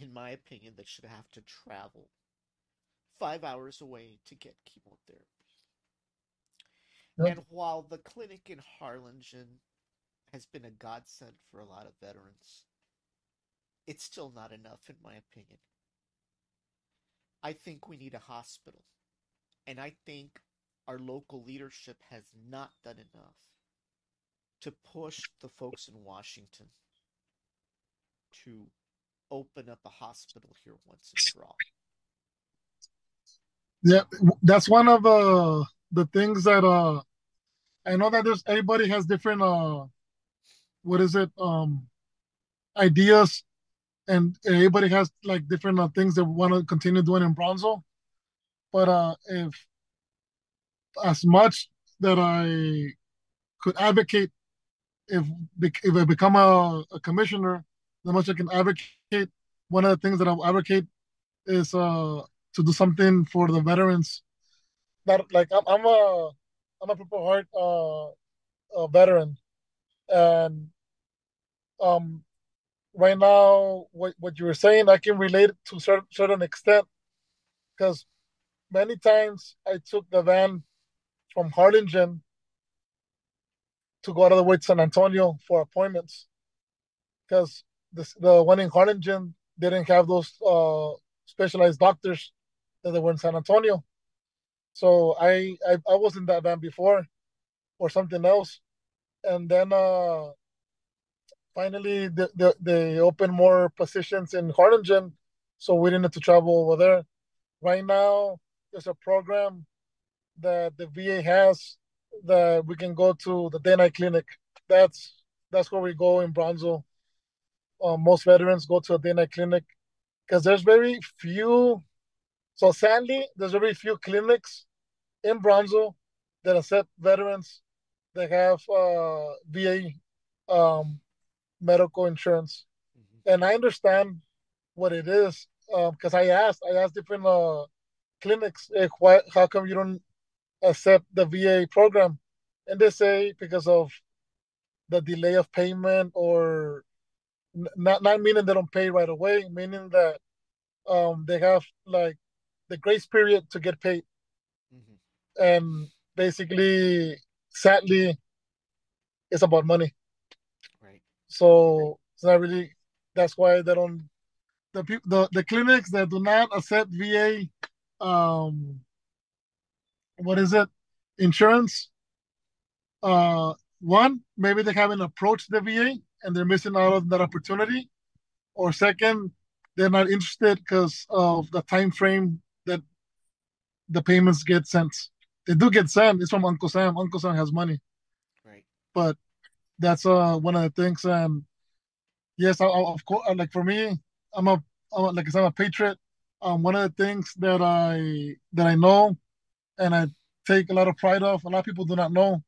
in my opinion, that should have to travel five hours away to get chemotherapy. Yep. And while the clinic in Harlingen has been a godsend for a lot of veterans, it's still not enough, in my opinion. I think we need a hospital. And I think our local leadership has not done enough to push the folks in Washington to open up a hospital here once and for all. Yeah, that's one of uh, the things that uh, I know that there's everybody has different uh, what is it um, ideas, and everybody has like different uh, things they want to continue doing in Bronzo. But uh, if as much that I could advocate, if if I become a, a commissioner, the much I can advocate. One of the things that I'll advocate is uh to do something for the veterans. That like I'm, I'm a I'm a Purple Heart uh, a veteran, and um, right now what what you were saying I can relate it to certain certain extent, because many times I took the van from Harlingen to go out of the way to San Antonio for appointments, because the one in Harlingen didn't have those uh, specialized doctors that they were in San Antonio. So I, I I was in that van before, or something else, and then uh, finally the, the, they opened more positions in Harlingen, so we didn't have to travel over there. Right now, there's a program that the VA has that we can go to the day night clinic. That's that's where we go in Bronzo. Uh, most veterans go to a day night clinic because there's very few so sadly, there's very few clinics in Bronzo that accept veterans that have uh, VA um, medical insurance. Mm-hmm. And I understand what it is because um, I asked, I asked different uh, clinics, eh, why, how come you don't accept the VA program? And they say because of the delay of payment or not not meaning they don't pay right away, meaning that um, they have like the grace period to get paid. Mm-hmm. And basically, sadly, it's about money. Right. So it's not really. That's why they don't. The the the clinics that do not accept VA, um, what is it, insurance? Uh, one maybe they haven't approached the VA and they're missing out on that opportunity, or second, they're not interested because of the time frame that the payments get sent. They do get Sam. It's from Uncle Sam. Uncle Sam has money. Right. But that's uh one of the things. And yes, I, I, of course, like for me, I'm a, I'm a like I said, I'm a patriot. Um, one of the things that I that I know, and I take a lot of pride of. A lot of people do not know.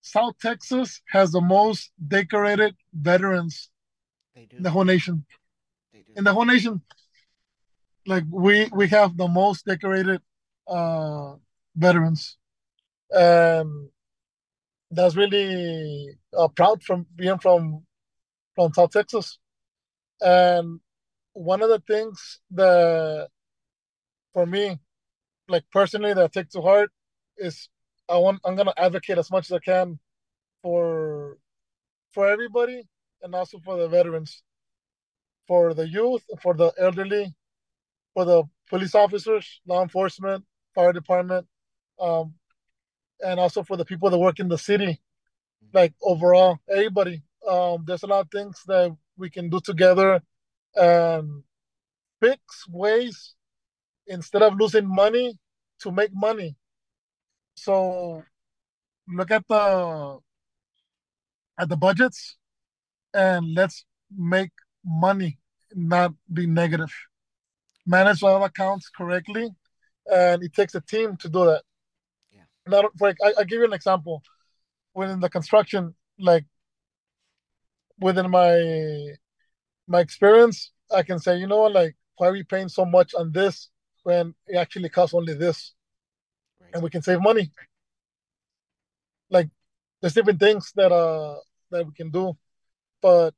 South Texas has the most decorated veterans in the whole nation. In the whole nation like we we have the most decorated uh, veterans, and that's really uh, proud from being from from South Texas. And one of the things that for me, like personally, that I take to heart is I want I'm gonna advocate as much as I can for for everybody and also for the veterans, for the youth, for the elderly, for the police officers, law enforcement, fire department, um, and also for the people that work in the city. Like overall, everybody. Um, there's a lot of things that we can do together and fix ways instead of losing money to make money. So look at the at the budgets and let's make money, not be negative. Manage all accounts correctly, and it takes a team to do that. Not like I, I give you an example. Within the construction, like within my my experience, I can say, you know, like why are we paying so much on this when it actually costs only this, Right. and we can save money. Like there's different things that uh that we can do, but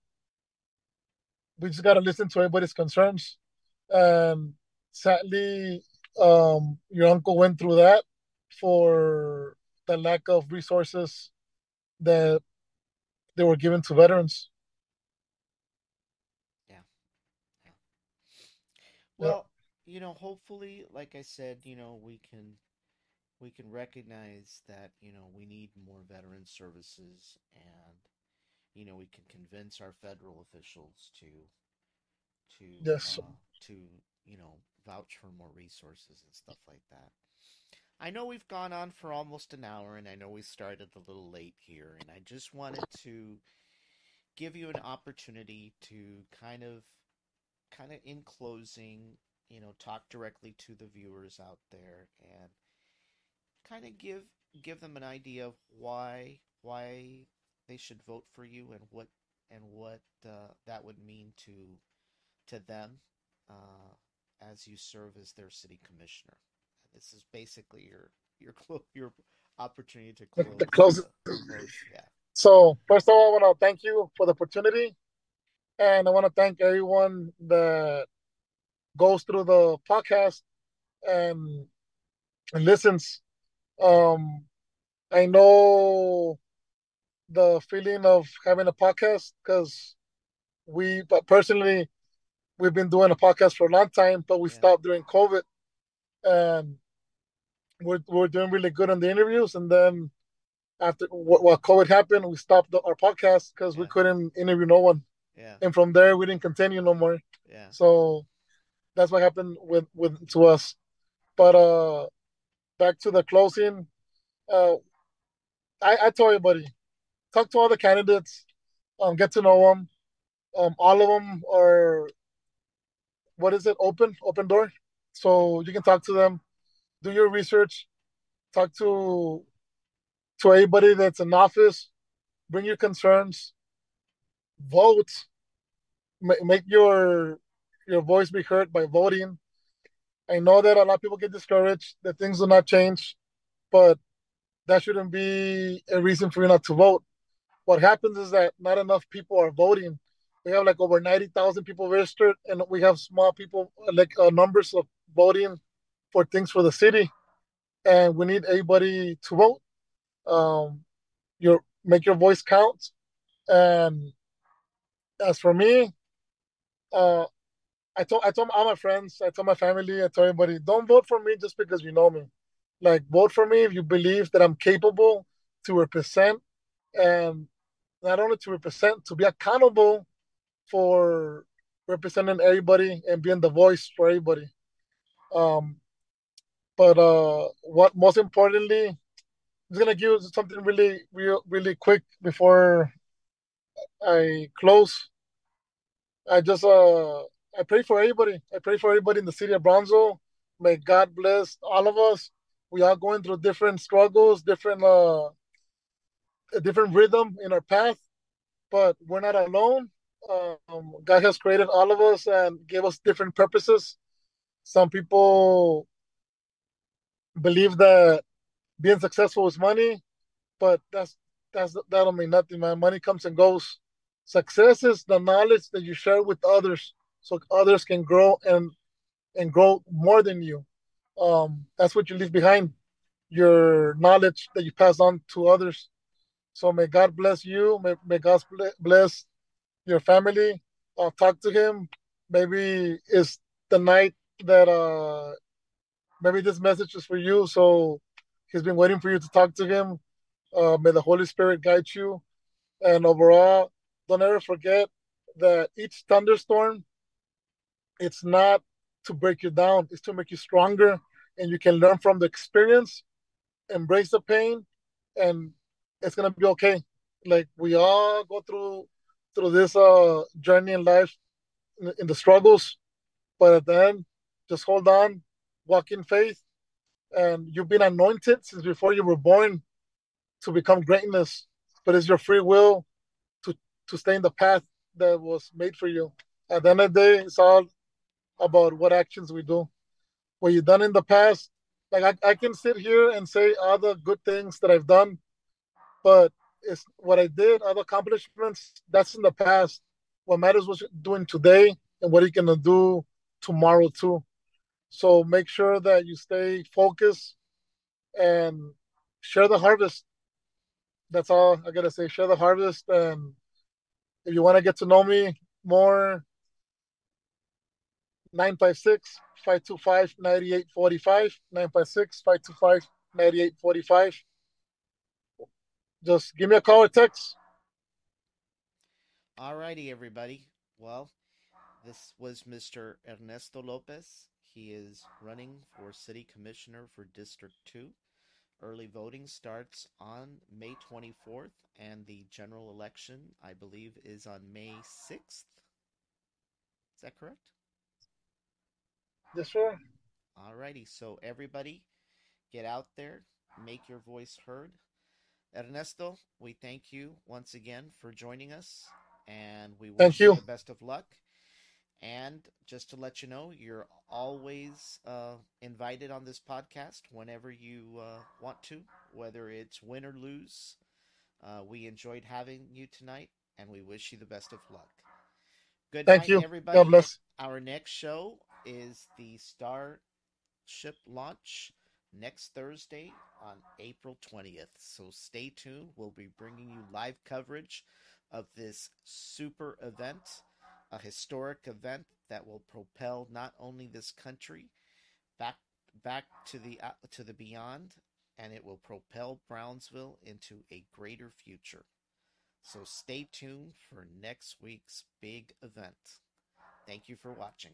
we just gotta listen to everybody's concerns. And sadly, um, your uncle went through that for the lack of resources that they were given to veterans. Yeah. Well, you know, hopefully, like I said, you know, we can we can recognize that, you know, we need more veteran services and you know, we can convince our federal officials to to Yes. uh, to, you know, vouch for more resources and stuff like that. I know we've gone on for almost an hour and I know we started a little late here and I just wanted to give you an opportunity to kind of kind of in closing, you know, talk directly to the viewers out there and kind of give give them an idea of why why they should vote for you and what and what uh, that would mean to to them uh, as you serve as their city commissioner. This is basically your your clo- your opportunity to close. The close. close yeah. So first of all, I want to thank you for the opportunity, and I want to thank everyone that goes through the podcast and, and listens. Um, I know the feeling of having a podcast because we, but personally, we've been doing a podcast for a long time, but we Yeah. stopped during COVID, and we're we're doing really good on the interviews, and then after wh- while COVID happened, we stopped the, our podcast because we couldn't interview no one, Yeah. and from there we didn't continue no more. Yeah. So that's what happened with with to us. But uh, back to the closing. Uh, I I told buddy, talk to all the candidates, um, get to know them. Um, all of them are what is it? Open open door, so you can talk to them, do your research, talk to to anybody that's in office, bring your concerns, vote, ma- make your your voice be heard by voting. I know that a lot of people get discouraged that things will not change, but that shouldn't be a reason for you not to vote. What happens is that not enough people are voting. We have like over ninety thousand people registered, and we have small people like uh, numbers of voting for things for the city, and we need everybody to vote. Um, your make your voice count, and as for me, uh, I told I told all my friends, I told my family, I told everybody, don't vote for me just because you know me. Like vote for me if you believe that I'm capable to represent and not only to represent, to be accountable for representing everybody and being the voice for everybody. Um, but uh, what most importantly, I'm gonna give something really, real, really quick before I close. I just uh I pray for everybody. I pray for everybody in the city of Brownsville. May God bless all of us. We are going through different struggles, different uh a different rhythm in our path, but we're not alone. Um, God has created all of us and gave us different purposes. Some people believe that being successful is money, but that's that's that don't mean nothing, man. Money comes and goes. Success is the knowledge that you share with others, so others can grow and and grow more than you. Um, that's what you leave behind, your knowledge that you pass on to others. So may God bless you. May, may God bless your family. Uh, talk to Him. Maybe it's the night that uh, maybe this message is for you. So He's been waiting for you to talk to Him. Uh, may the Holy Spirit guide you. And overall, don't ever forget that each thunderstorm, it's not to break you down, it's to make you stronger. And you can learn from the experience, embrace the pain, and it's to be okay. Like we all go through through this uh journey in life in, in the struggles, but at the end, just hold on, walk in faith, and you've been anointed since before you were born to become greatness. But it's your free will to to stay in the path that was made for you. At the end of the day, it's all about what actions we do. What you've done in the past, like I, I can sit here and say all the good things that I've done, but it's what I did, other accomplishments, that's in the past. What matters what you're doing today and what you're gonna do tomorrow too. So make sure that you stay focused and share the harvest. That's all I gotta say. Share the harvest, and if you want to get to know me more, 956 525 9845. 956 525 9845. Just give me a call or text. All righty, everybody. Well, this was Mr. Ernesto Lopez. He is running for City Commissioner for District 2. Early voting starts on May 24th, and the general election, I believe, is on May 6th. Is that correct? Yes, sir. All righty. So, everybody, get out there, make your voice heard. Ernesto, we thank you once again for joining us, and we wish Thank you. the best of luck. And just to let you know, you're always uh, invited on this podcast whenever you uh, want to, whether it's win or lose. Uh, we enjoyed having you tonight, and we wish you the best of luck. Good Thank night, you. everybody. God bless. Our next show is the Starship launch next Thursday on April 20th. So stay tuned. We'll be bringing you live coverage of this super event, a historic event that will propel not only this country back back to the uh, to the beyond and it will propel Brownsville into a greater future. So stay tuned for next week's big event. Thank you for watching.